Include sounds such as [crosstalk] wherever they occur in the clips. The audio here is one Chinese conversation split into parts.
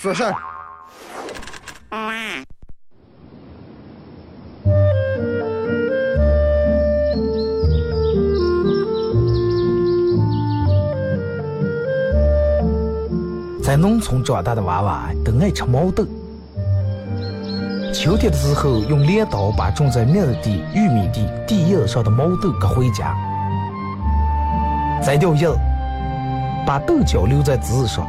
说事儿。在农村长大的娃娃都爱吃毛豆。秋天的时候，用镰刀把种在麦地、玉米地地叶上的毛豆割回家，摘掉叶，把豆角留在枝上，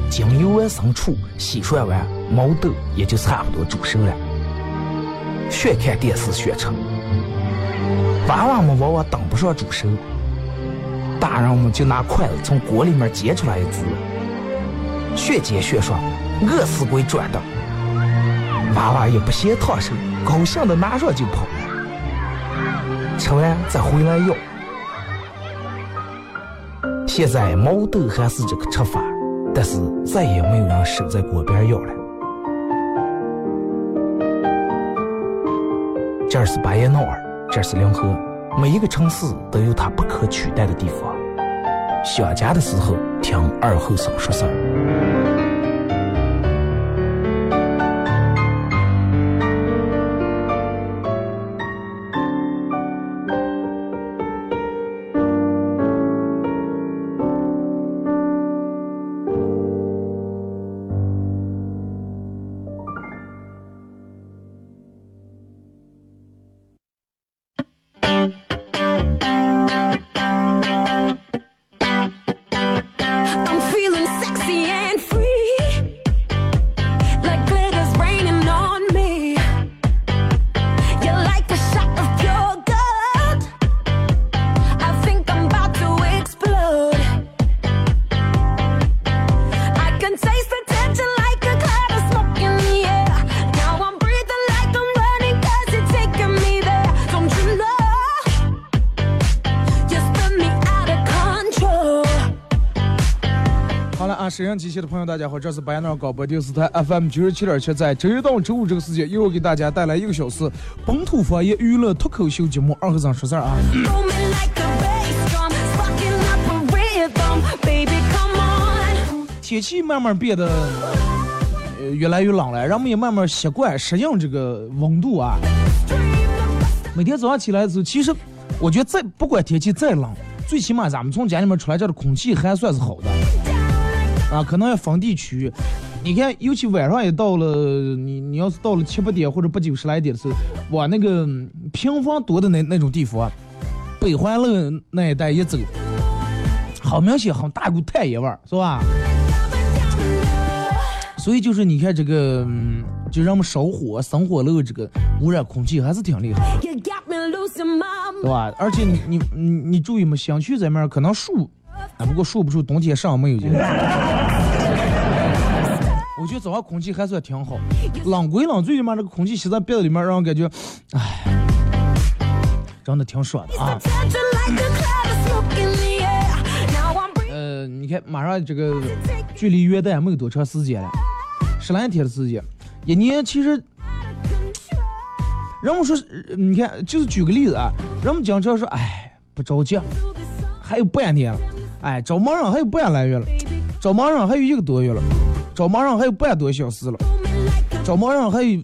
将油完生出，洗涮完，毛豆也就差不多煮熟了。学看电视学吃。娃娃们往往等不上煮熟，大人们就拿筷子从锅里面夹出来一只，学煎学涮，饿死鬼转的。娃娃也不嫌烫手，高兴的拿上就跑，吃完再回来要。现在毛豆还是这个吃法，但是再也没有人守在锅边要了。这儿是巴彦淖尔，这儿是临河，每一个城市都有它不可取代的地方。想家的时候，听二后生说事儿。沈阳机器的朋友，大家好，这是白鸟广播电视台 FM 九十七点七，在周一到周五这个时间，又给大家带来一个小时本土方言娱乐脱口秀节目《二和尚说事儿》啊。天气慢慢变得呃越来越冷了，人们也慢慢习惯适应这个温度啊。每天早上起来的时候，其实我觉得再不管天气再冷，最起码咱们从家里面出来，这的空气还算是好的。啊，可能要分地区，你看，尤其晚上也到了，你你要是到了七八点或者八九十来点的时候，往那个平房多的那那种地方，北环路那一带一走，好明显，很大股太爷味儿，是吧？所以就是你看这个，就让我们烧火、生火炉这个污染空气还是挺厉害，对吧？而且你你你你注意嘛，小区这面可能树。啊，不过树不树冬天上没有劲。我觉得早上空气还算挺好，冷归冷，最起码这个空气吸在鼻子里面，让我感觉，哎，真的挺爽的啊。呃，你看，马上这个距离元旦没有多长时间了，十来天的时间，一年其实，人们说，你看，就是举个例子啊，人们经常说，哎，不着急，还有半年了。哎，找盲人还有半来月了，找盲人还有一个多月了，找盲人还有半多小时了，找盲人还有。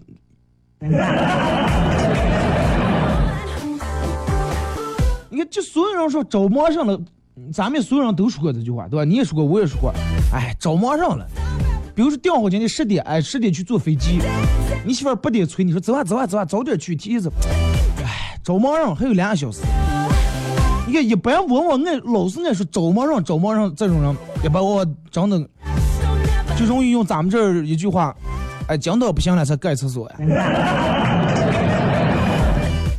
你看，这所有人说找马上了，咱们所有人都说过这句话，对吧？你也说过，我也说过。哎，找马上了，比如说调好今天十点，哎，十点去坐飞机，你媳妇儿八点催你说走啊走啊走啊，早点去，提前走。哎，找忙上还有两个小时。你看一般我我爱老是爱说找忙上找忙上这种人，一般我真的就容易用咱们这儿一句话，哎，讲到不行了才盖厕所呀。[laughs]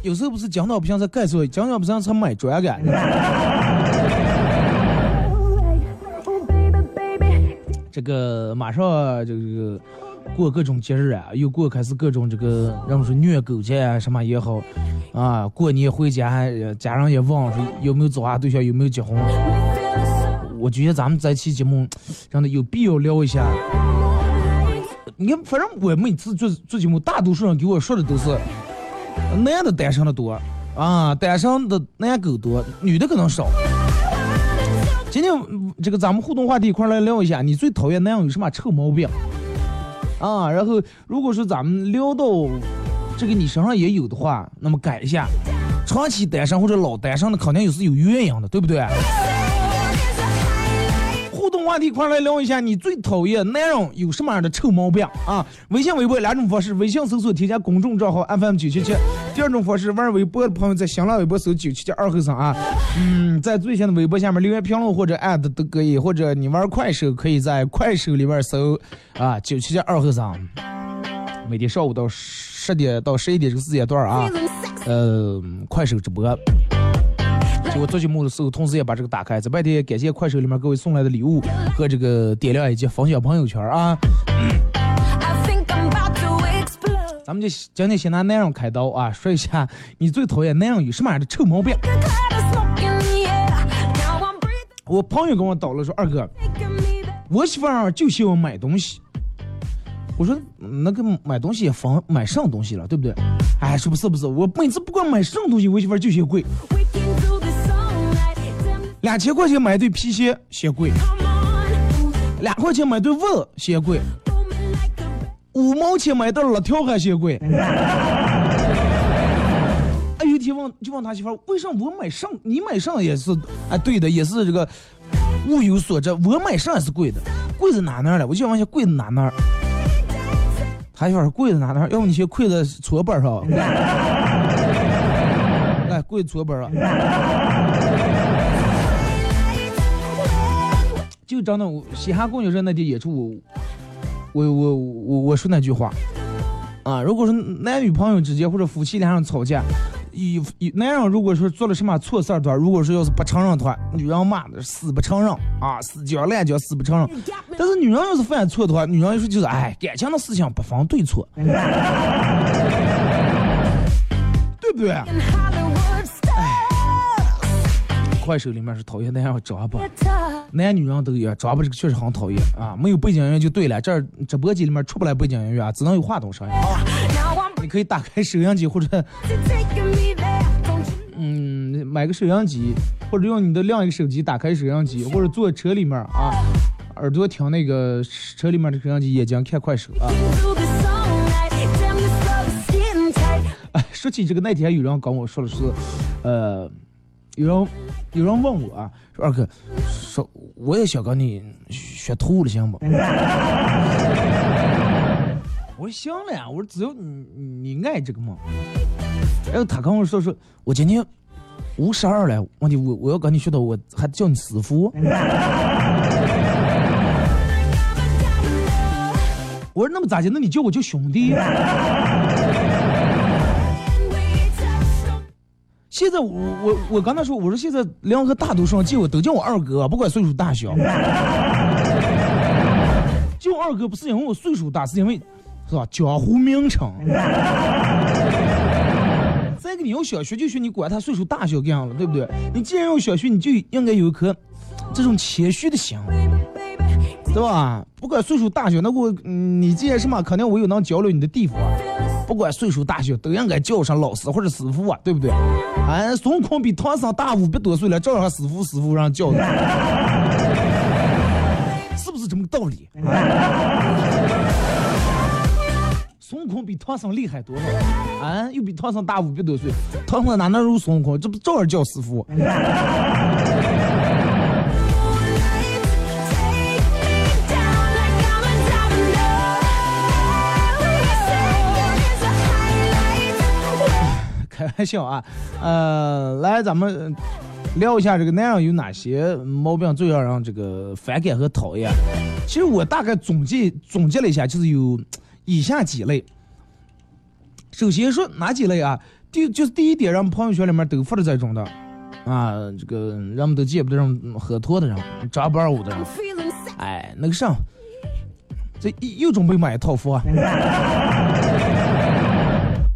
有时候不是讲到不行才盖厕所，讲到不行才买砖盖。这个马上这个过各种节日啊，又过开始各种这个人们说虐狗节啊什么也好啊，过年回家家人也问说有没有找啊对象，有没有结婚。我觉得咱们这期节目 [laughs] 真的有必要聊一下。你看，反正我每次做做节目，大多数人给我说的都是男的单身的多啊，单身的男狗多，女的可能少。今天这个咱们互动话题一块来聊一下，你最讨厌男人有什么臭毛病啊？然后如果说咱们聊到这个你身上也有的话，那么改一下。长期单身或者老单身的，肯定也是有原因的，对不对？话题一块来聊一下，你最讨厌男人有什么样的臭毛病啊？微信、微博两种方式，微信搜索添加公众账号 FM 九七七。第二种方式，玩微博的朋友在新浪微博搜九七七二后生啊。嗯，在最新的微博下面留言评论或者艾特都可以，或者你玩快手可以在快手里面搜啊九七七二后生。每天上午到十点到十一点这个时间段啊，呃，快手直播。我做节目的时候，同时也把这个打开。在白天，感谢快手里面各位送来的礼物和这个点亮以及分享朋友圈啊。咱们就今天先拿男人开刀啊，说一下你最讨厌男人有什么样的臭毛病。我朋友跟我叨了说，二哥，我媳妇儿就喜欢买东西。我说那个买东西也防买上东西了，对不对？哎，说不是不是，我每次不管买什么东西，我媳妇儿就嫌贵。两千块钱买对皮鞋嫌贵，两块钱买对袜子嫌贵，五毛钱买对辣条还嫌贵。[laughs] 哎，有一天问就问他媳妇儿，为啥我买上你买上也是哎对的，也是这个物有所值，我买上也是贵的，贵在哪哪了？我就想问一下贵在哪哪？他媳妇儿贵在哪哪？要不你先跪在搓板上，[laughs] 来跪搓板上。就真的，嘻哈公交车那天演出，我我我我我说那句话啊，如果说男女朋友之间或者夫妻俩人吵架，一一男人如果说做了什么错事儿的话，如果说要是不承认的话，女人骂的死不承认啊，死犟烂犟死不承认。但是女人要是犯错的话，女人就说就是哎，感情的事情不分对错，对不对？快手里面是讨厌那样抓吧，男女人都有抓吧，这个确实很讨厌啊！没有背景音乐就对了，这儿直播间里面出不来背景音乐啊，只能有话筒声音啊。你可以打开收音机或者，嗯，买个收音机，或者用你的另一个手机打开收音机，或者坐车里面啊，耳朵听那个车里面的收音机，眼睛看快手啊。哎，说起这个那天有人跟我说的是，呃。有人有人问我，说二哥，说我也想跟你学吐了，行不？[laughs] 我说行了呀，我说只要你你爱这个嘛。然后他跟我说说，我今年五十二了，问题我我要跟你学的，我还叫你师傅。[laughs] 我说那么咋的？那你叫我叫兄弟。现在我我我刚才说，我说现在两个大多数人见我都叫我二哥，不管岁数大小。[laughs] 叫二哥不是因为我岁数大，是因为是吧？江湖名称。再个你要想学就学，你管他岁数大小干样了，对不对？你既然要想学，你就应该有一颗这种谦虚的心，对吧？不管岁数大小，那我你既然什么，肯定我有能交流你的地方。不管岁数大小，都应该叫上老师或者师傅啊，对不对？哎，孙悟空比唐僧大五百多岁了，照样师傅师傅让叫的，[laughs] 是不是这么个道理？[laughs] 孙悟空比唐僧厉害多了，啊，又比唐僧大五百多岁，唐僧哪能如孙悟空？这不照样叫师傅？玩笑啊。呃，来，咱们聊一下这个男人有哪些毛病最让人这个反感和讨厌。其实我大概总结总结了一下，就是有以下几类。首先说哪几类啊？第就是第一点，让朋友圈里面都发的这种的，啊，这个人们都见不得人喝脱的人，扎不二五的人，哎，那个啥，这又准备买一套房。[laughs]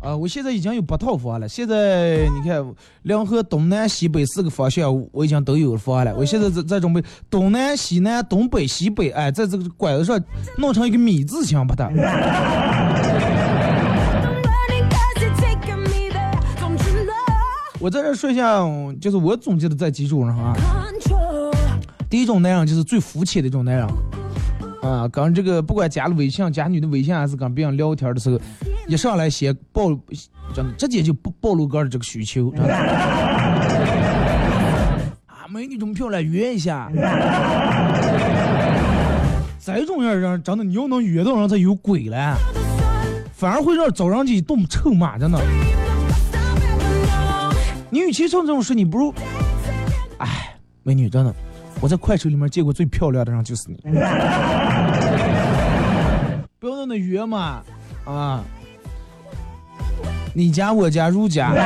啊，我现在已经有八套房了。现在你看，两河东南西北四个方向，我已经都有房了。我现在在在准备东南西南东北西北，哎，在这个拐子上弄成一个米字形，把它。[laughs] 我在这说一下，就是我总结的这几种人啊。第一种男人就是最肤浅的一种男人，啊，跟这个不管加了微信，加女的微信还是跟别人聊天的时候，一上来先暴，真的直接就暴暴露哥的这个需求，真的。[laughs] 啊，美女这么漂亮，约一下。这种样人，真的你要能约到人他有鬼了，反而会让找人家一顿臭骂，真的。你与其说这种事，你不如，哎，美女，真的，我在快手里面见过最漂亮的人就是你。[laughs] 不要在那约嘛，啊，你家我家如家。[laughs]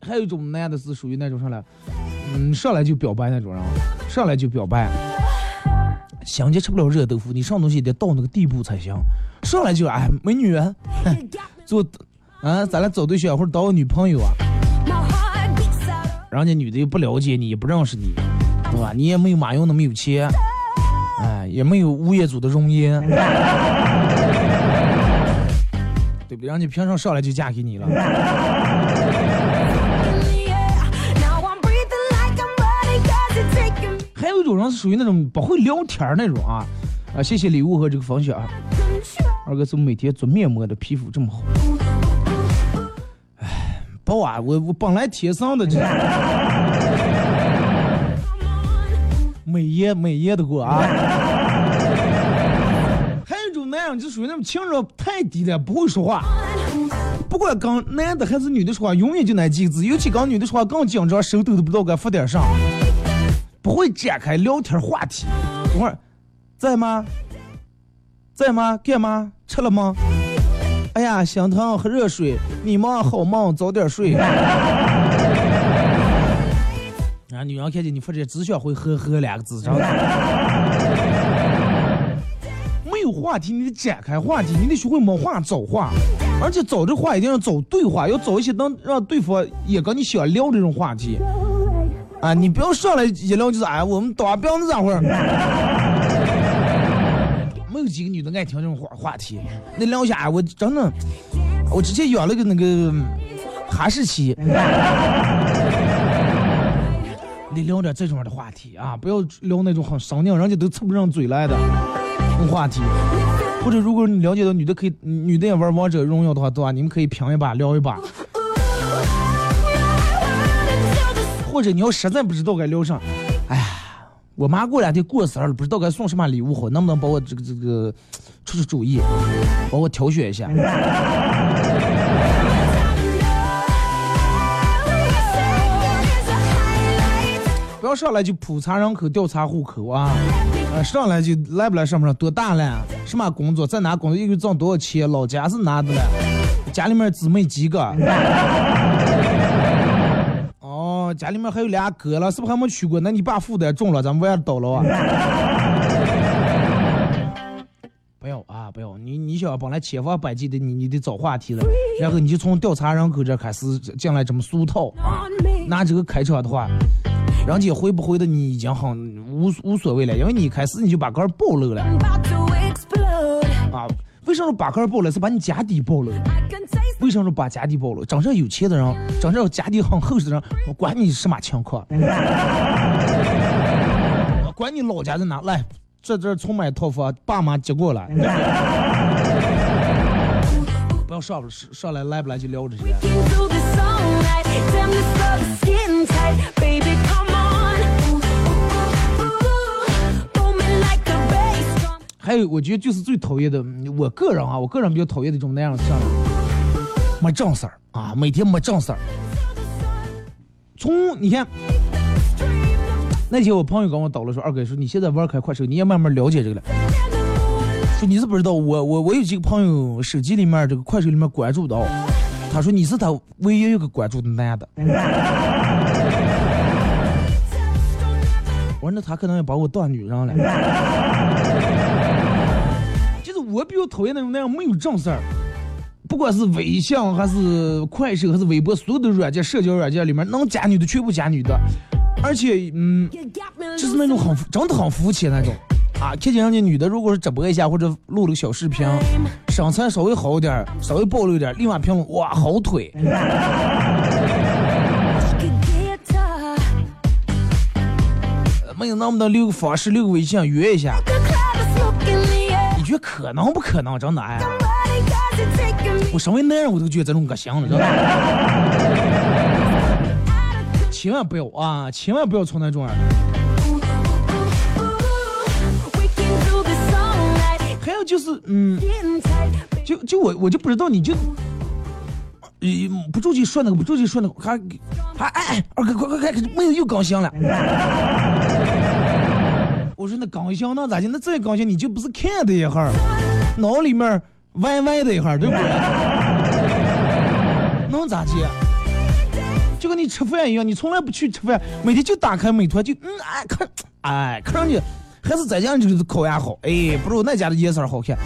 还有一种男的是属于那种上来，嗯，上来就表白那种人，上来就表白。香姐吃不了热豆腐，你上东西得到那个地步才行。上来就哎，美女，[laughs] 做。啊，咱俩找对象或者当个女朋友啊，人家女的又不了解你，也不认识你，对吧？你也没有马云那么有钱，哎，也没有物业组的容颜，对不对？人家凭什么上来就嫁给你了？还有一种人是属于那种不会聊天那种啊，啊，谢谢礼物和这个分享。二哥怎么每天做面膜的皮肤这么好？哎不啊，我我本来天生的这美颜美颜的过啊。你就属于那种情商太低了，不会说话。不管跟男的还是女的说话，永远就那几个字。尤其跟女的说话更紧张，手抖都不知道该发点啥，不会展开聊天话题。等会儿，在吗？在吗？干嘛？吃了吗？哎呀，心疼，喝热水。你忙好忙，早点睡。[laughs] 啊，女人看见你发这只想会呵呵两个字，知道没有话题，你得展开话题，你得学会没话找话，而且找这话一定要找对话，要找一些能让对方也跟你想聊这种话题。啊，你不要上来一聊就是哎，我们打标子咋回事？[laughs] 没有几个女的爱听这种话话题。那聊一下，我真的，我之前养了个那个哈士奇。[laughs] 你聊点这种的话题啊，不要聊那种很生硬，人家都插不上嘴来的话题。或者如果你了解到女的可以，女的也玩王者荣耀的话，对吧？你们可以评一把，聊一把。或者你要实在不知道该聊啥，哎呀。我妈过两天过生日，不知道该送什么礼物好，能不能帮我这个这个出出主意，帮我挑选一下？[laughs] 要上来就普查人口、调查户口啊！啊，上来就来不来上不上？多大了？什么工作？在哪工作？一个月挣多少钱？老家是哪的了？家里面姊妹几个？[laughs] 哦家里面还有俩哥了，是不是还没娶过？那你爸负担重了，咱们玩倒了啊！不要啊，不要！你你想本来千方百计的，你你得找话题了，然后你就从调查人口这开始进来这么俗套啊！拿这个开车的话，人家回不回的你已经很无无所谓了，因为你开始你就把杆暴露了啊！为什么把杆暴露？是把你家底暴露。为什么把家底暴露？真正有钱的人，真正家底很厚实的人，我管你什么情况，[laughs] 我管你老家在哪，来，这这从买套房，爸妈接过来，[laughs] 不要上上上来来不来就聊这些。还有，我觉得就是最讨厌的，我个人啊，我个人比较讨厌的一种那样的。没正事儿啊，每天没正事儿。从你看，那天我朋友跟我叨了说，二哥说你现在玩开快手，你也慢慢了解这个了。说你是不知道，我我我有几个朋友手机里面这个快手里面关注的哦，他说你是他唯一一个关注的男的。我说那他可能要把我当女人了。[laughs] 就是我比较讨厌那种那样没有正事儿，不管是微信还是快手还是微博，所有的软件社交软件里面能加女的全部加女的，而且嗯，就是那种很真的很肤浅那种啊，看见人家女的如果是直播一下或者录了个小视频，身材稍微好一点儿，稍微暴露一点儿，立马评论哇好腿。没有那么的留个方式，留个微信约一下，你觉得可能不可能？真的哎，我身为男人我都觉得这种恶心了，知道吧？千万不要啊，千万不要从那种。还有就是，嗯，就就我我就不知道，你就，呃，不着急说那个，不着急说那个，还还哎，二哥快快快，妹子又高兴了。我说那高兴那咋的？那再高兴你就不是看的一会儿，[laughs] 脑里面歪歪的一会儿，对不对？[laughs] 能咋地？就跟你吃饭一样，你从来不去吃饭，每天就打开美团就嗯哎看哎看上去还是咱家就是烤鸭好，哎不如那家的颜色好看，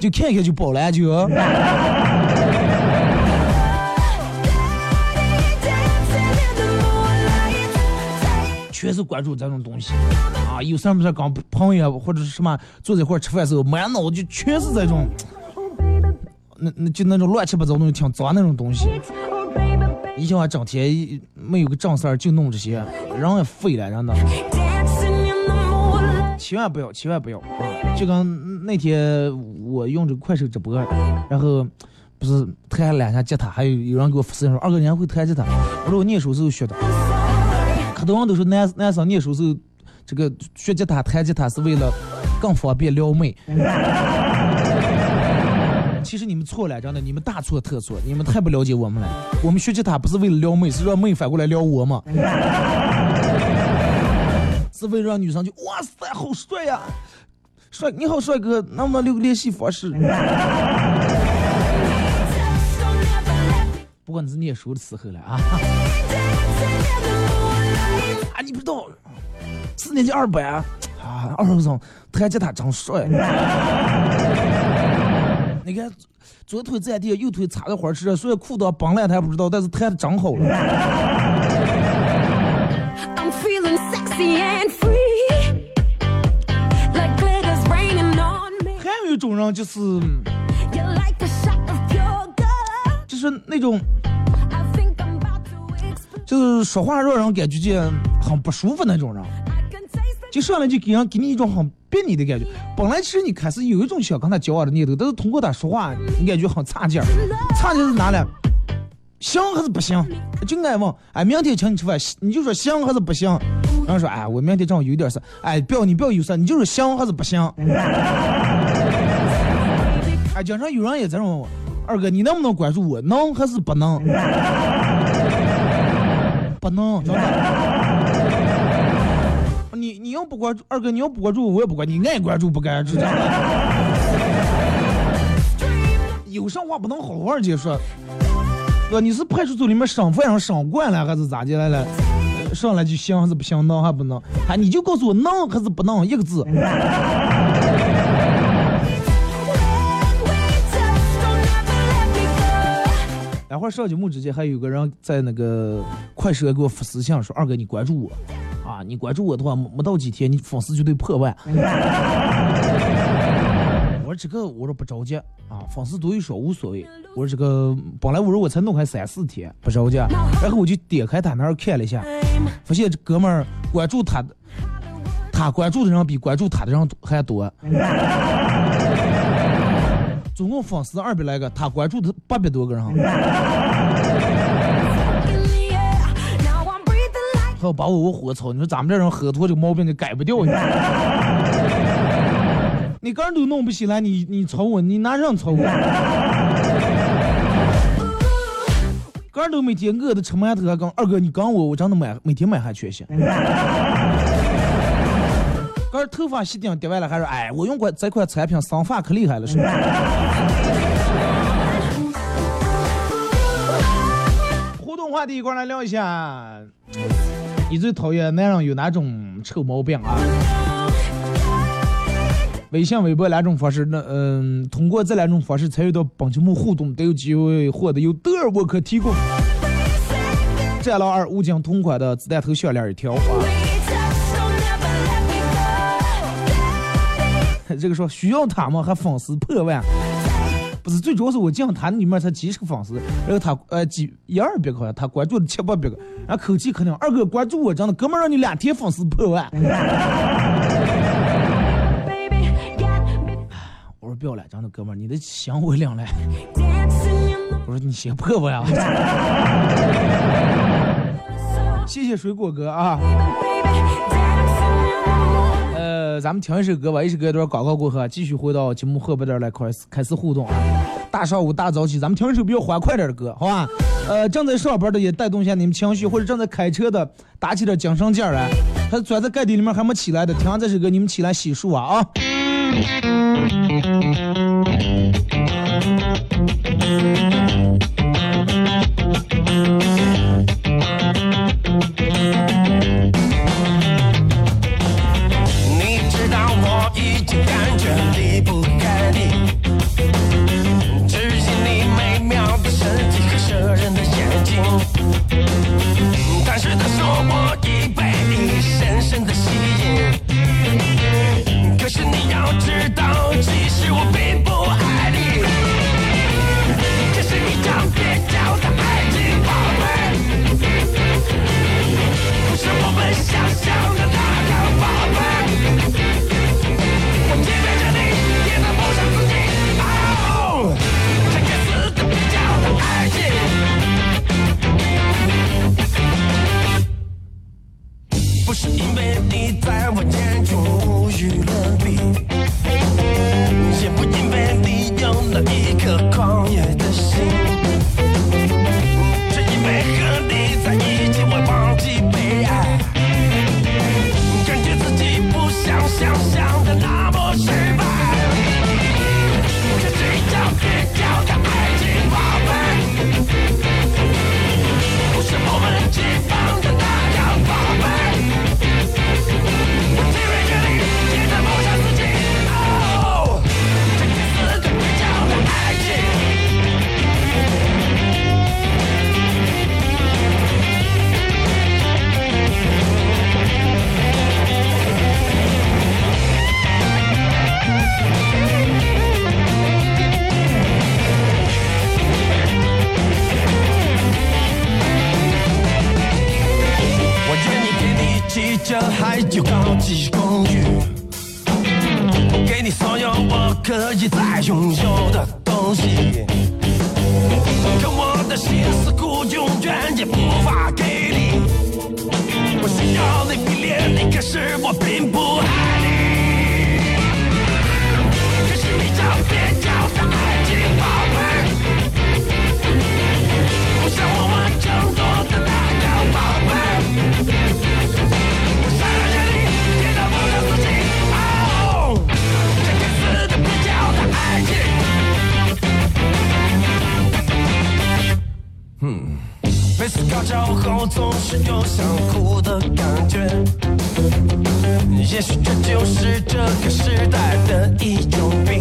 就看一看就饱了就。[laughs] 全是关注这种东西有事没事跟朋友或者是什么坐在一块吃饭时候，满脑子就全是这种，那那就那种乱七八糟东西，挺脏那种东西。一想整天没有个正事儿，就弄这些，人也废了，真的。千万不要，千万不要啊！就跟那天我用这个快手直播，然后不是弹两下吉他，还有有人给我私信说：“二哥，你还会弹吉他？”我说：“我念书时候学的。”很多人都说男男生念书时候，这个学吉他弹吉他是为了更方便撩妹。[laughs] 其实你们错了，真的，你们大错特错，你们太不了解我们了。我们学吉他不是为了撩妹，是让妹反过来撩我嘛？[laughs] 是为了让女生就哇塞，好帅呀，帅，你好帅哥，能不能留个联系方式？[laughs] 不管你是念书的时候了啊。啊，你不知道，四年级二班啊，二后生弹吉他真帅。[laughs] 你看，左腿在地，右腿插在花池，虽然裤裆崩烂他还不知道，但是弹的真好了。还有一种人就是，就是那种。就是说话让人感觉就很不舒服那种人，就上来就给人给你一种很别扭的感觉。本来其实你开始有一种想跟他交往的念头，但是通过他说话，你感觉很差劲儿。差劲是哪里？行还是不行？就爱问，哎，明天请你吃饭，你就说行还是不行？然后说，哎，我明天正好有点事，哎，不要你不要有事，你就说行还是不行？哎，经常有人也这样问我，二哥你能不能关注我？能还是不能？不能，真的。你要不关注二哥，你要不关注我也不管，你爱关注不关注，有啥话不能好好解说？哥，你是派出所里面审犯上审惯了，还是咋的来了？上来就行还是不行？能还不能？还你就告诉我能还是不能？一个字。待会儿上节目之前，还有个人在那个快手给我发私信说：“二哥，你关注我啊！你关注我的话，没到几天，你粉丝就得破万。[laughs] ”我说这个，我说不着急啊，粉丝多与少无所谓。我说这个，本来我说我才弄开三四天，不着急。然后我就点开他那儿看了一下，发现这哥们儿关注他的，他关注的人比关注他的人还多。总共粉丝二百来个，他关注的八百多个人。[laughs] 还要把我我火操！你说咱们这人喝多这个毛病你改不掉你。[laughs] 你个人都弄不起来，你你操我，你拿人操我？哥儿都每天饿的吃馒头，还讲二哥你刚我，我真的买每天买还缺些。[laughs] 哥儿头发洗顶掉完了，还说哎，我用过这款产品生发可厉害了，是吧？[laughs] 互动话题一块来聊一下，你最讨厌男人有哪种臭毛病啊？微信、微博两种方式，那嗯，通过这两种方式参与到本节目互动，都有机会获得由德尔沃克提供战狼二武警同款的子弹头项链一条啊。这个说需要他吗？还粉丝破万？不是，最主要是我进他里面才几十个粉丝，然后他呃几一二百个，他关注了七八百个，然后口气肯定二哥关注我，真的哥们儿让你两天粉丝破万。我说不要了，真的哥们儿，你的心我领了。我说你先破我呀。[laughs] 谢谢水果哥啊。咱们听一首歌吧，一首歌一段广告过后，继续回到节目后边来开始开始互动啊。大上午大早起，咱们听一首比较欢快点的歌，好吧？呃，正在上班的也带动一下你们情绪，或者正在开车的打起点精神劲儿来。他钻在盖地里面还没起来的，听完这首歌你们起来洗漱啊啊！有高级公寓，给你所有我可以再拥有的东西。可我的心似乎永远也无法给你。我需要你，迷恋你，可是我并不总是有想哭的感觉，也许这就是这个时代的一种病。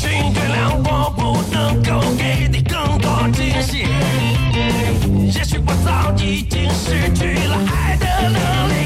请原谅我不能够给你更多惊喜，也许我早已经失去了爱的能力。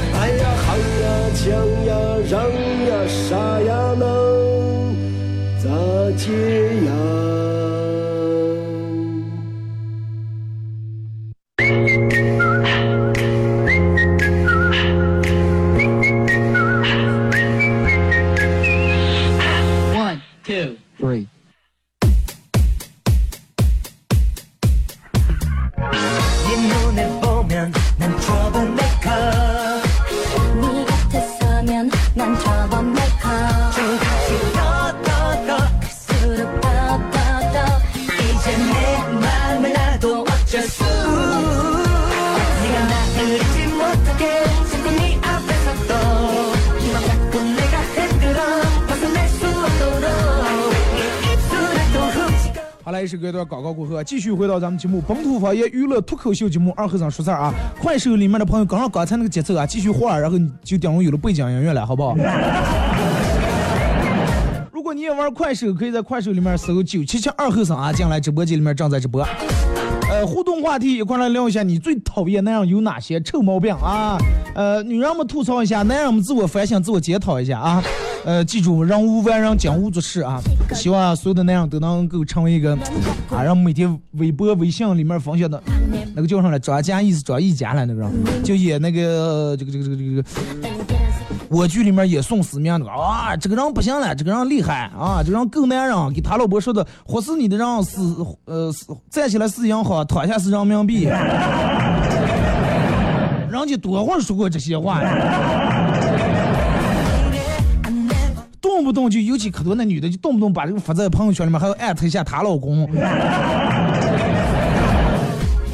想呀，让呀，啥呀，能咋解呀？这个一段广告过后，继续回到咱们节目本土方言娱乐脱口秀节目二和尚说事儿啊！快手里面的朋友跟上刚才那个节奏啊，继续画，然后你就等于有了背景音乐了，好不好？如果你也玩快手，可以在快手里面搜九七七二和尚啊，进来直播间里面正在直播。互动话题一块来聊一下，你最讨厌男人有哪些臭毛病啊？呃，女人们吐槽一下，男人们自我反省、自我检讨一下啊。呃，记住，人无完人，讲无足事啊！希望所有的男人都能够成为一个啊，让每天微博、微信里面分享的那个叫上来专家，意思专一家了那个，就演那个这个这个这个这个我剧里面演宋思明那个啊，这个人不行了，这个人厉害啊，这个人够男人，给他老婆说的，活死你的人是呃是站起来是银行，躺下是人民币，[laughs] 人家多会说过这些话呀。动不动就尤其可多那女的，就动不动把这个发在朋友圈里面，还要艾特一下她老公。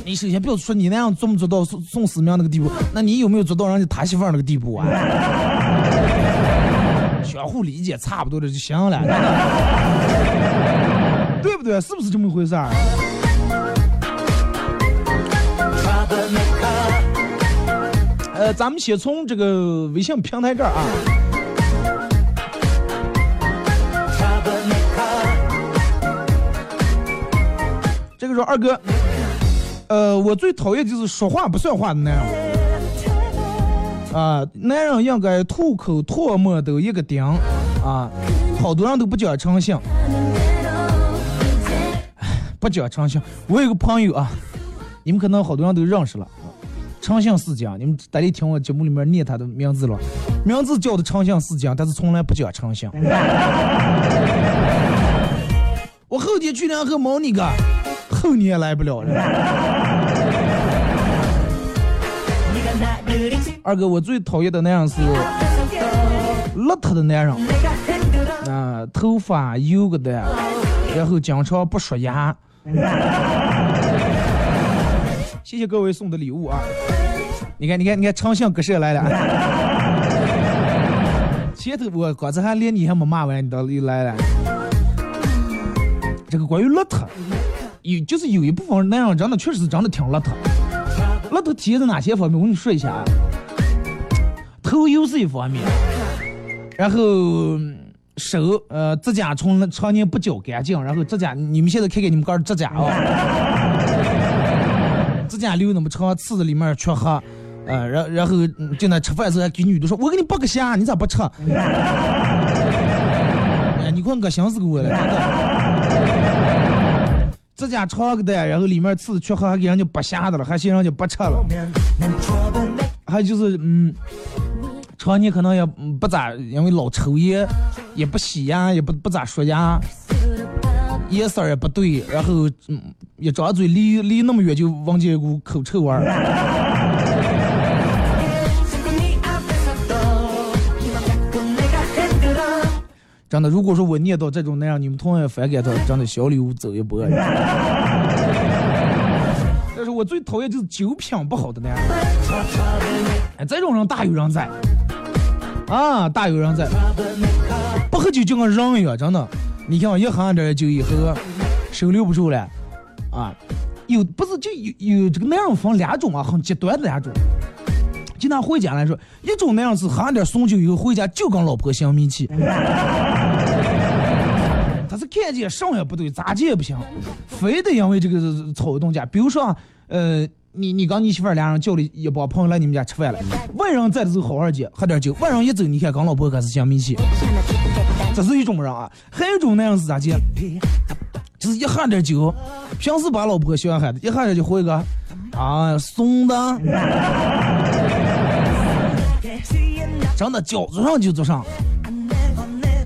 你首先不要说你那样做没做到宋宋思明那个地步，那你有没有做到人家他媳妇那个地步啊？[laughs] 相互理解差不多的就行了，对不对？是不是这么回事儿？呃，咱们先从这个微信平台这儿啊。这个说二哥，呃，我最讨厌就是说话不算话的男人。啊，男人应该吐口唾沫都一个顶。啊，好多人都不讲诚信。不讲诚信。我有个朋友啊，你们可能好多人都认识了，诚信四讲，你们大家听我节目里面念他的名字了，名字叫的诚信四讲，但是从来不讲诚信。[laughs] 我后天去两河蒙你个。后你也来不了了。二哥，我最讨厌的那样是邋遢的男人，啊，头发油个的，然后经常不刷牙。谢谢各位送的礼物啊！你看，你看，你看，长相哥是来了。前头我刚才还连你还没骂完，你到又来了。这个关于邋遢。有就是有一部分男人真的确实是长得挺邋遢，邋遢体现在哪些方面？我跟你说一下啊，头油是一方面，然后手呃指甲从常年不剪干净，然后指甲你们现在看看你们哥指甲啊，[laughs] 指甲留那么长，刺子里面缺黑，呃，然然后就那吃饭时候给女的说，我给你剥个虾，你咋不吃？哎，你看我心死我了，真的。指甲长个的，然后里面刺缺黑，还给人家剥下的了，还嫌人家不吃了。还就是，嗯，常年可能也不咋，因为老抽烟，也不洗牙，也不不咋刷牙，颜色也不对，然后嗯，一张嘴离离那么远就闻见一股口臭味儿。真的，如果说我念到这种那样，你们同样反感他，真的小礼物走一波。[laughs] 但是我最讨厌就是酒品不好的男人。哎，这种人大有人在，啊，大有人在。不喝酒就跟人一样，真的。你看，一喝点酒以后，手留不住了，啊，有不是就有有这个男人分两种啊，很极端的两种。就拿回家来说，一种那样子喝点怂酒以后回家就跟老婆相眯气，[laughs] 他是看见什么也不对，咋地也不行，非得因为这个吵一顿架。比如说啊，呃，你你跟你媳妇儿俩人叫了一帮朋友来你们家吃饭了，外人在的时候好好姐喝点酒，外人一走，你看跟老婆开始相眯气，这是一种人啊。还有一种那样是咋地？就是一喝点酒，平时把老婆喜欢喊的，一喝点就回个啊怂的。真的脚子上就坐上，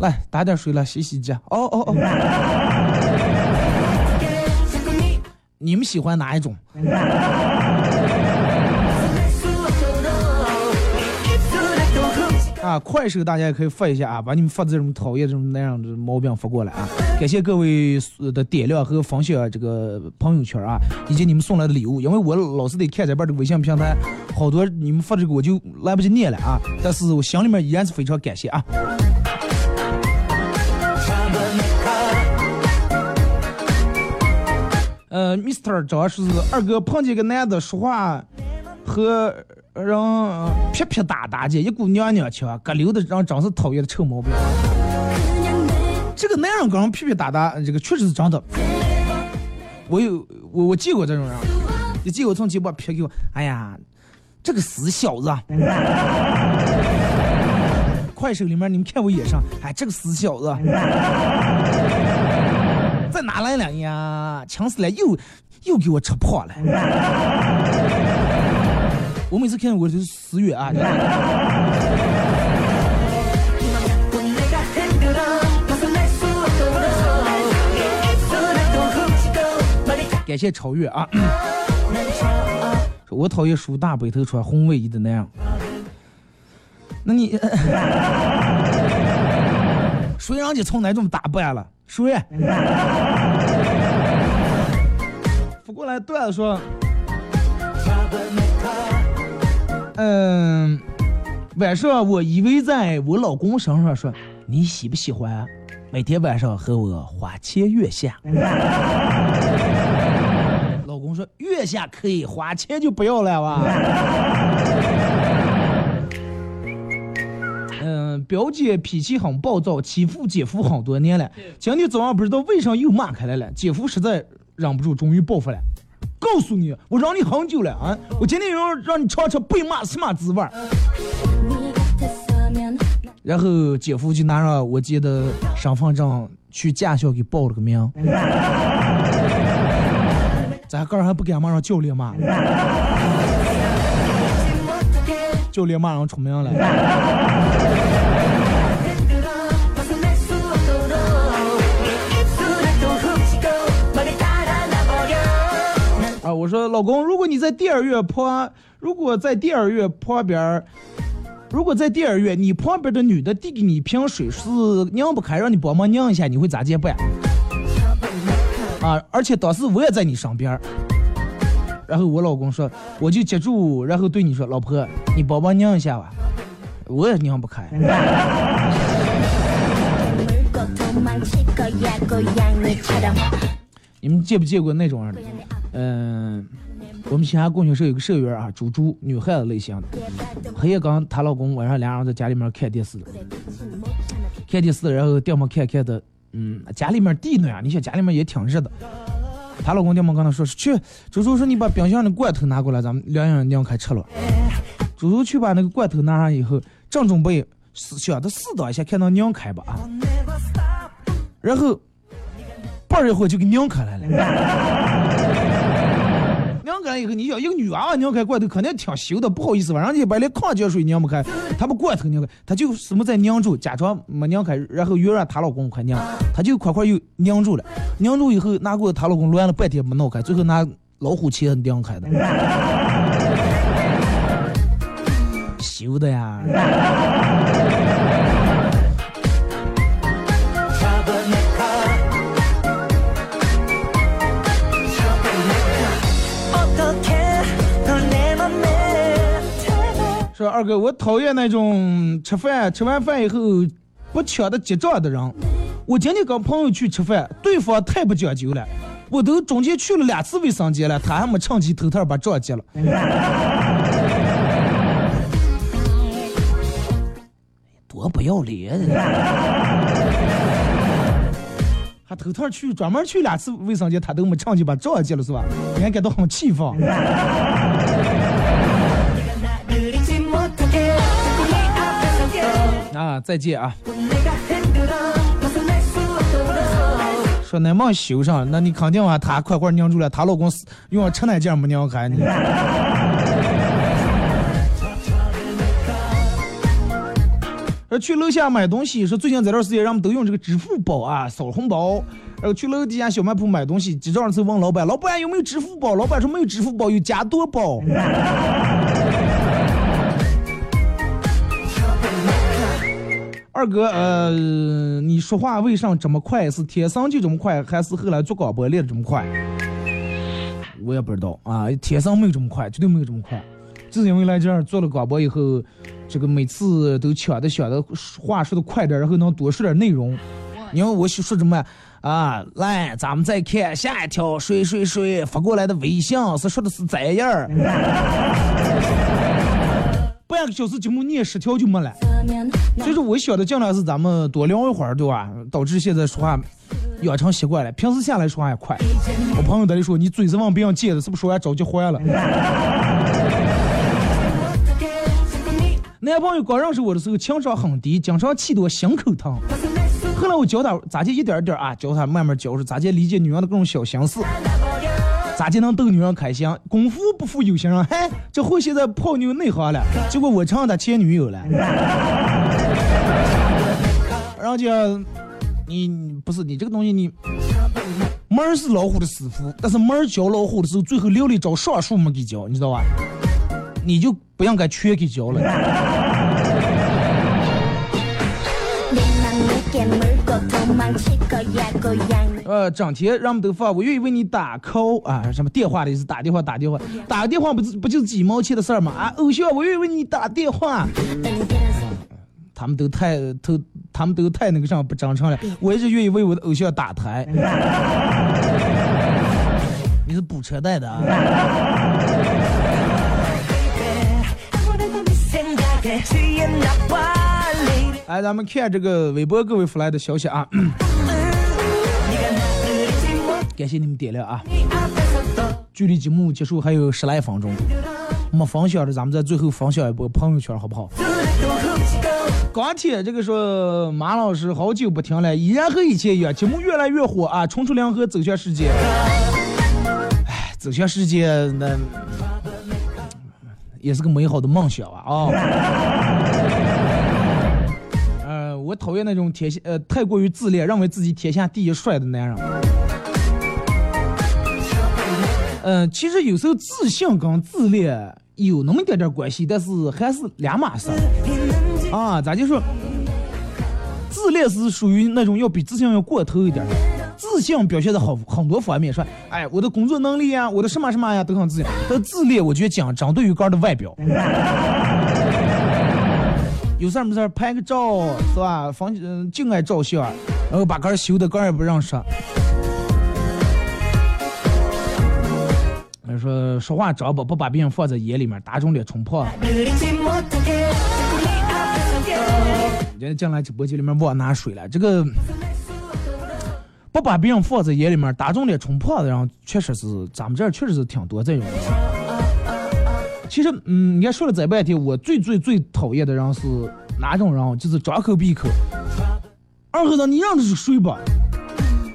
来打点水来洗洗脚。哦哦哦，[laughs] 你们喜欢哪一种？啊，快手大家也可以发一下啊，把你们发的这种讨厌这种那样的毛病发过来啊！感谢各位的点亮和分享这个朋友圈啊，以及你们送来的礼物，因为我老是得看这边的微信平台，好多你们发这个我就来不及念了啊，但是我心里面依然是非常感谢啊。呃，Mr. 张是二哥碰见个男的说话和。人撇撇打打的，一股娘娘腔，搁溜的人真是讨厌的臭毛病。这个男人跟人撇撇打打，这个确实是真的。我有我我见过这种人，你见过从街把撇给我，哎呀，这个死小子！快手里面你们看我眼上，哎，这个死小子！在哪来了呀？强死了，又又给我吃破了。我每次看我就是死远啊！[laughs] 感谢超越啊！[clears throat] 我讨厌梳大背头穿红卫衣的那样。那你 [laughs] 谁让你从哪种打扮了？谁？[laughs] 扶过来段子说。嗯，晚上我依偎在我老公身上说：“你喜不喜欢每天晚上和我花前月下？” [laughs] 老公说：“月下可以，花钱就不要了哇。” [laughs] 嗯，表姐脾气很暴躁，欺负姐夫很多年了。今天早上不知道为啥又骂开来了，姐夫实在忍不住，终于报复了。告诉你，我让你很久了啊！我今天要让你尝尝被骂什么滋味儿。然后姐夫就拿上我姐的身份证去驾校给报了个名。[laughs] 咱哥还不敢马上教练骂，教练马上出名了。我说老公，如果你在第二月旁，如果在第二月旁边，如果在第二月你旁边的女的递给你一瓶水是拧不开，让你帮忙拧一下，你会咋接办？啊！而且当时我也在你身边儿。然后我老公说，我就接住，然后对你说，老婆，你帮忙拧一下吧，我也拧不开。[laughs] 你们见不见过那种样的？嗯，我们西安供销社有个社员啊，猪猪，女孩子类型的。黑夜刚她老公晚上俩人在家里面看电视，看电视，然后电门看看的，嗯，家里面地暖，你想家里面也挺热的。她老公电门跟她说去，猪猪说你把冰箱的罐头拿过来，咱们两人两开吃了。猪猪去把那个罐头拿上以后，正准备想着试到一下，看能拧开吧啊，然后。半一会儿就给拧开来了，[laughs] 拧开以后，你想一个女娃娃拧开罐头肯定挺羞的，不好意思吧？人家把那矿泉水拧不开，她把罐头拧开，她就什么在拧住，假装没拧开，然后又让她老公快拧，她就快快又拧住了，[laughs] 拧住以后拿过她老公乱了半天没弄开，最后拿老虎钳拧开的，羞的呀。[laughs] 二哥，我讨厌那种吃饭吃完饭以后不抢的结账的人。我今天跟朋友去吃饭，对方太不讲究了，我都中间去了两次卫生间了，他还没趁机偷偷把账结了。[laughs] 多不要脸！还偷偷去专门去两次卫生间，他都没趁机把账结了是吧？你还感到很气愤。啊，再见啊！说那没修上，那你肯定啊，他快快拧住了，她老公用吃奶劲没拧开你。[laughs] 呃，去楼下买东西，说最近这段时间，人们都用这个支付宝啊扫红包。然后去楼底下小卖铺买东西，结账的时候问老板：“老板有没有支付宝？”老板说：“没有支付宝，有加多宝。”二哥，呃，你说话为啥这么快？是天生就这么快，还是后来做广播练的这么快？我也不知道啊，天生没有这么快，绝对没有这么快，就是因为来这儿做了广播以后，这个每次都抢着想的话说的快点，然后能多说点内容。因为我说什么啊？来，咱们再看下一条，谁谁谁发过来的微信是说的是这样。[laughs] 半个小时节目念十条就没了，所以说我想的尽量是咱们多聊一会儿，对吧？导致现在说话养成习惯了，平时下来说话也快。我朋友在里说，你嘴是往别人借的，是不是说完着急坏了？男朋友刚认识我的时候情商很低，经常气得我心口疼。后来我教他咋就一点点啊，教他慢慢教，是咋就理解女人的各种小心思。咋就能逗女人开心？功夫不负有心人，嗨，这货现在泡妞内行了。结果我成了他前女友了。[laughs] 人家，你不是你这个东西，你门儿是老虎的师傅，但是门儿教老虎的时候，最后留了一招上树没给教，你知道吧？你就不应该全给教了。[laughs] 呃，整天人们都发，我愿意为你打 call 啊，什么电话的意思？打电话，打电话，打个电话不不就是几毛钱的事儿吗？啊，偶像，我愿意为你打电话。他们都太都，他们都太那个啥不真诚了。我一直愿意为我的偶像打台。你是补车带的啊？来，咱们看这个微博各位发来的消息啊，感谢你们点亮啊。距离节目结束还有十来分钟，没分享的咱们在最后分享一波朋友圈好不好？钢铁这个说马老师好久不听了，依然和以前一样，节目越来越火啊！冲出两河走向世界，哎，走向世界那也是个美好的梦想啊啊！我讨厌那种天下呃太过于自恋，认为自己天下第一帅的男人。嗯，其实有时候自信跟自恋有那么一点点关系，但是还是两码事。啊，咱就说，自恋是属于那种要比自信要过头一点的，自信表现的好很多方面，说，哎，我的工作能力呀，我的什么什么呀都很自信。但自恋，我觉得讲针对于个人的外表。有事儿没事儿拍个照是吧？房嗯，净爱照相，然后把个修的个也不认识。说话找不不把别人放在眼里面，打肿脸充胖。今天进来直播间里面忘拿水了，这个不把别人放在眼里面，打肿脸充胖的人，确实是咱们这儿确实是挺多这种。其实，嗯，你看说了这半天，我最最最讨厌的人是哪种人？就是张口闭口。二和尚，你认的是睡吧？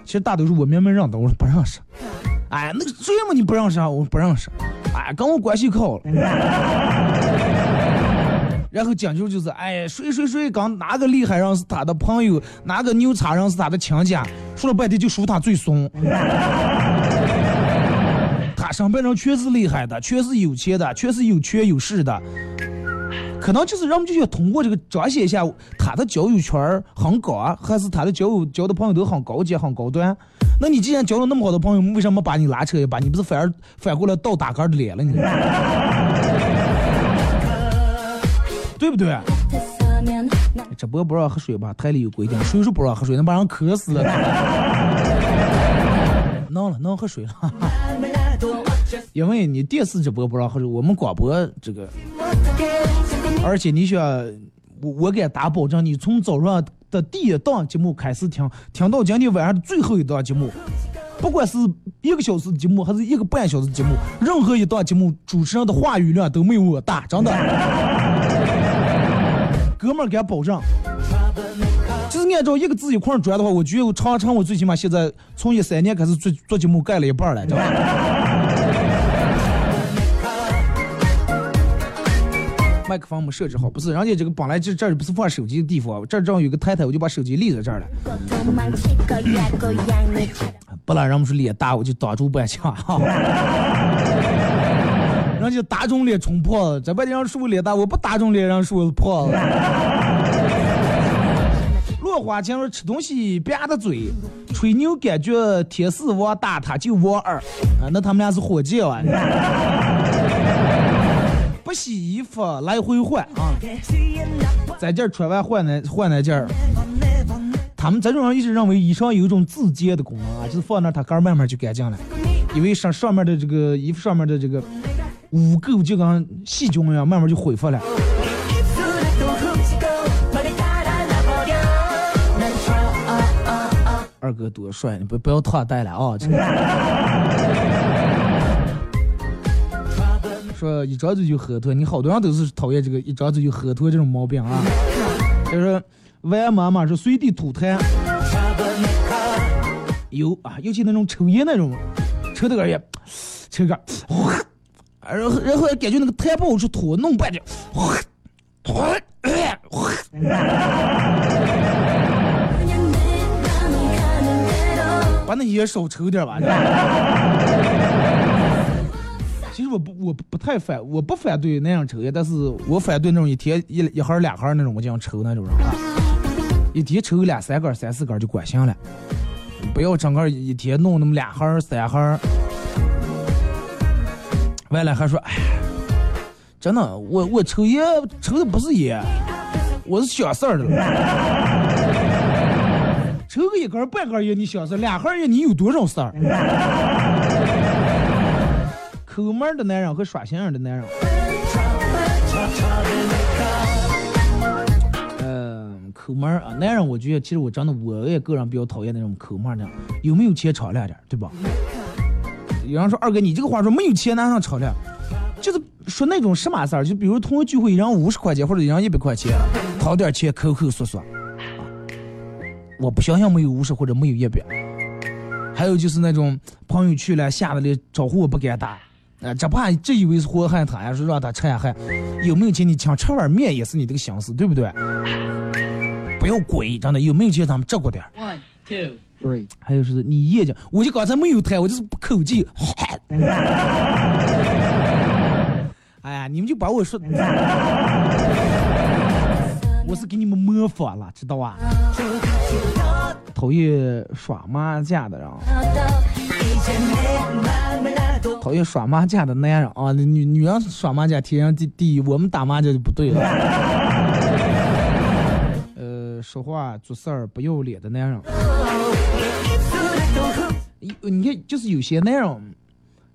其实大多数我明明认得，我说不认识。哎，那个谁嘛你不认识啊？我不认识。哎，跟我关系可好了。[laughs] 然后讲究就是，哎，谁谁谁刚哪个厉害人是他的朋友，哪个牛叉人是他的亲家，说了半天就说他最怂。[laughs] 他身边人全是厉害的，全是有钱的，全是有权有势的。可能就是人们就想通过这个彰显一下他的交友圈很高啊，还是他的交友交的朋友都很高级、很高端。那你既然交了那么好的朋友，为什么把你拉扯一把？你不是反而反过来倒打杆的脸了？你 [laughs] 对不对？直播不让喝水吧？台里有规定，谁说不让喝水？能把人渴死了。[laughs] 能了，能喝水了。[laughs] 因为你电视直播不让喝水，我们广播这个，而且你想，我我敢打保证，你从早上的第一档节目开始听，听到今天晚上的最后一档节目，不管是一个小时的节目还是一个半小时的节目，任何一档节目主持人的话语量都没有我大，真的。[laughs] 哥们儿敢保证。就是按照一个字一块砖的话，我觉得我长城我最起码现在从一三年开始做做节目干了一半了，知道吧？麦克风没设置好，不是，人家这个本来这这儿不是放手机的地方，这儿正好有个台台，我就把手机立在这儿了。[laughs] 不然人们说脸大，我就挡住半枪哈。人家打肿脸充胖子，这半天说我脸大，我不打肿脸，人说我是胖子。落花前说吃东西吧嗒嘴，吹牛感觉天使王打他就王二啊，那他们俩是伙计啊。不洗衣服来回换啊，在这儿穿完换那换那件儿。他们这种人一直认为衣裳有一种自洁的功能啊，就是放那它干慢慢就干净了，因为上上面的这个衣服上面的这个污垢就跟细菌一样，慢慢就恢复了。二哥多帅，你不不要拖带了啊！说一张嘴就喝脱，你好多人都是讨厌这个一张嘴就喝脱这种毛病啊。就是外妈妈是随地吐痰，有啊，尤其那种抽烟那种，抽的个也抽个，然后然后感觉那个痰不好出吐，弄半天，把那烟少抽点吧。其实我不我不不太反我不反对那样抽烟，但是我反对那种一天一一盒两盒那种我这样抽那种人啊，一天抽两三根三四根就管行了，不要整个一天弄那么两盒三盒。完了还说哎，真的我我抽烟抽的不是烟，我是小事儿的。[laughs] 抽个一根半根烟你想事两盒烟你有多少事儿？抠门的男人和耍心眼的男人。嗯，抠门啊，男人我觉得其实我真的我也个人比较讨厌那种抠门的，有没有钱敞亮点，对吧？有人说二哥你这个话说没有钱哪上敞亮？就是说那种什么事儿，就比如同学聚会一人五十块钱或者一人一百块钱，掏点钱抠抠缩缩。我不相信没有五十或者没有一百。还有就是那种朋友去了，吓得连招呼我不敢打，啊，这怕这以为是祸害他呀，说让他吃下害。有没有钱你请吃碗面也是你这个心思，对不对？不要鬼，真的有没有钱咱们照顾点。One two three。还有是你眼睛，我就刚才没有抬，我就是口技。哎呀，你们就把我说，我是给你们模仿了，知道吧？讨厌耍麻将的人，讨厌耍麻将的男人啊！女女人耍麻将天上地第一，我们打麻将就不对了。[laughs] 呃，说话做事儿不要脸的男人，你看，就是有些男人，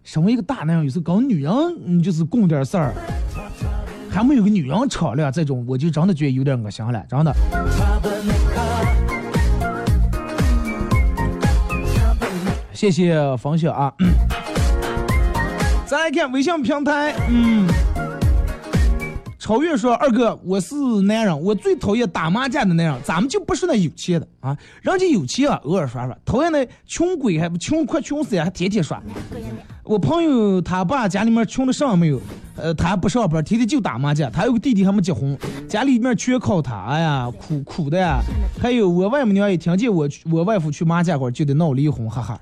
身为一个大男人，有时候跟女人嗯就是共点事儿，还没有个女人敞亮，这种我就真的觉得有点恶心了，真的。谢谢分享啊！再来看微信平台，嗯，超越说二哥，我是男人，我最讨厌打麻将的男人，咱们就不是那有钱的啊，人家有钱啊，偶尔耍耍，讨厌那穷鬼还不穷快穷死呀，还天天耍。我朋友他爸家里面穷的啥没有，呃，他不上班，天天就打麻将。他有个弟弟还没结婚，家里面全靠他，哎呀，苦苦的呀。还有我外母娘一听见我我外父去麻将馆就得闹离婚，哈哈。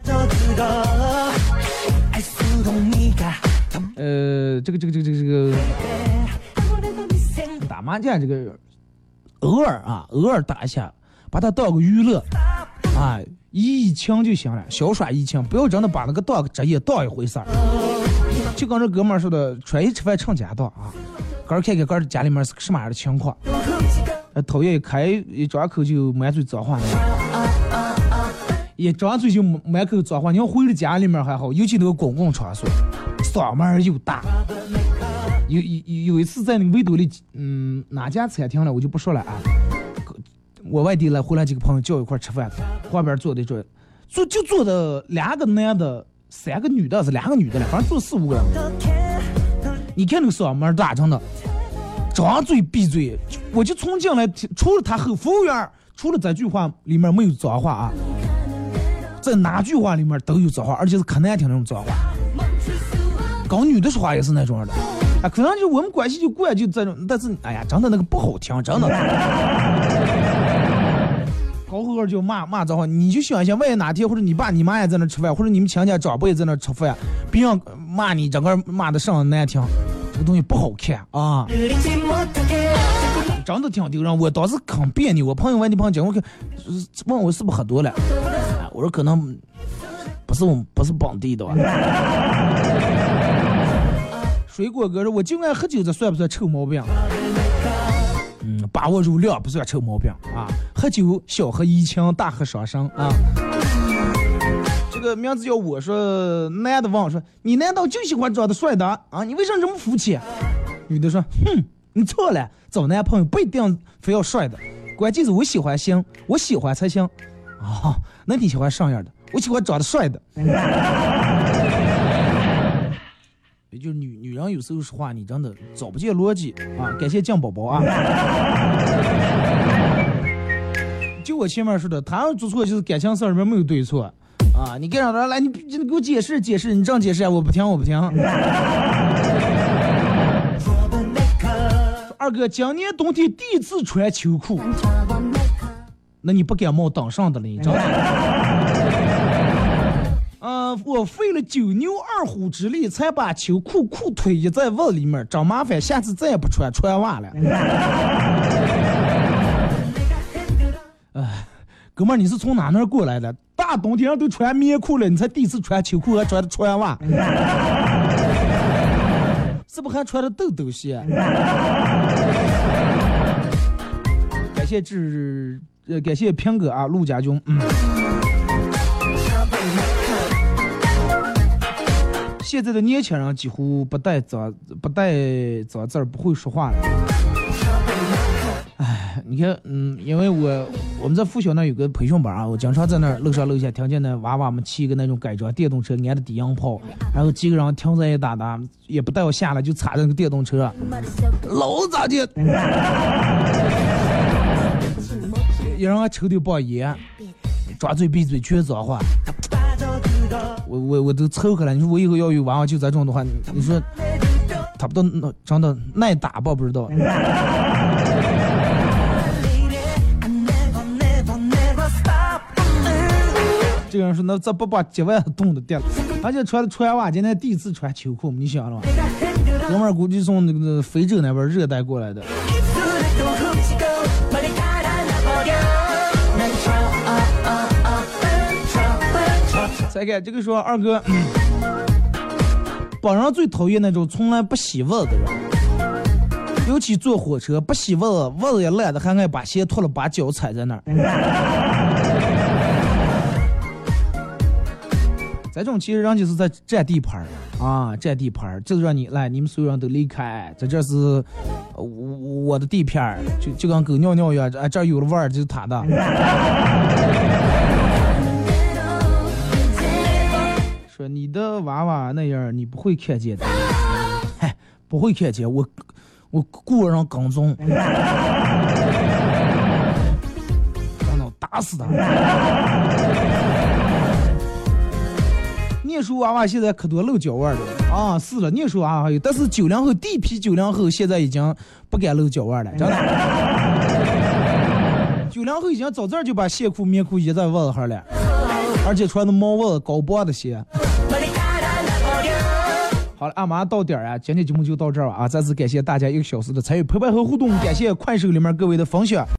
呃，这个这个这个这个这个打麻将这个偶尔啊，偶尔打一下，把它当个娱乐啊。疫情就行了，小耍疫情，不要真的把那个当个职业当一回事儿。就跟这哥们儿说的，出去吃饭成家当啊，哥儿看看哥儿家里面是个什么样的情况。讨厌一开一张口就满嘴脏话的。一张嘴就满口脏话。你要回了家里面还好，尤其那个公共场所，嗓门又大。有有有一次在那个维多利，嗯，哪家餐厅了，我就不说了啊。我外地来回来几个朋友叫一块吃饭，旁边坐的坐，坐就坐的两个男的，三个女的，是两个女的了，反正坐四五个人。你看那个嗓门大，真的，张嘴闭嘴，我就从进来，除了他和服务员，除了这句话里面没有脏话啊，在哪句话里面都有脏话，而且是可难听那种脏话。跟女的说话也是那种的，啊，可能就我们关系就怪就这种，但是哎呀，真的那个不好听，真的。[laughs] 高后儿就骂骂脏话，你就想一想，万一哪天或者你爸你妈也在那吃饭，或者你们亲家长辈在那吃饭，别人骂你，整个骂的上难听，这个东西不好看啊。真的挺丢人，我当时可别扭。我朋友问你朋友讲，我看问我是不是喝多了，我说可能不是我们不是本地的吧。水果哥说，我就爱喝酒，这算不算臭毛病？嗯，把握住量不算臭毛病啊。喝酒小喝怡情，大喝伤身啊。这个名字叫我说，男的问我说，你难道就喜欢长得帅的啊？你为什么这么肤浅？女的说，哼，你错了，找男朋友不一定非要帅的，关键是我喜欢行，我喜欢才行。啊，[laughs] 那你喜欢什么样的？我喜欢长得帅的。[laughs] 也就是女女人有时候说话，你真的找不见逻辑啊！感谢酱宝宝啊！[laughs] 就我前面说的，他要做错就是感情事儿里面没有对错啊！你跟上他来，你你给我解释解释，你这样解释啊，我不听我不听。[laughs] 二哥，今年冬天第一次穿秋裤，那你不感冒当上的了，你知道吗？[laughs] 呃，我费了九牛二虎之力才把秋裤裤腿一在袜里面，真麻烦，下次再也不穿穿袜了。[laughs] 哎，哥们儿，你是从哪那儿过来的？大冬天都穿棉裤了，你才第一次穿秋裤还穿的穿袜，是不是还穿的豆豆鞋？感谢志，呃，感谢平哥啊，陆家军，嗯。现在的年轻人几乎不带脏不带脏字儿，不会说话了。哎，你看，嗯，因为我我们在附小那有个培训班啊，我经常在那儿楼上楼下听见那娃娃们骑一个那种改装电动车，安的低音炮，然后几个人停在一搭搭，也不带我下来，就踩那个电动车，老咋的？有人还抽的包烟，抓嘴闭嘴全脏话。我我我都凑合了。你说我以后要有娃娃就这种的话，你说他不都长得耐打吧？不知道。这个人说：“那这不把几万冻的掉了？而且穿的穿袜，今天第一次穿秋裤，你想了吧？哥们儿估计从那个非洲那边热带过来的。”再看这个说二哥，本人最讨厌那种从来不洗袜子的人，尤其坐火车不洗袜子，袜子也烂的，还爱把鞋脱了，把脚踩在那儿。这种其实人就是在占地盘儿啊，占地盘儿，就是让你来，你们所有人都离开，这这是我的地片儿，就就跟狗尿尿一样，哎，这儿有了味儿就是他的。你的娃娃那样，你不会看见的，[laughs] 嗨，不会看见我，我雇人跟踪，真的打死他。念书娃娃现在可多露脚腕了啊！是了，念书娃娃还有，但是九零后地批九零后现在已经不敢露脚腕了，真的。[laughs] 九零后已经早早就把线裤、棉裤掖在袜子上了，而且穿的毛袜子、高帮的鞋。好了，俺马上到点儿啊，今天节目就到这儿了啊！再次感谢大家一个小时的参与陪伴和互动，感谢快手里面各位的分享。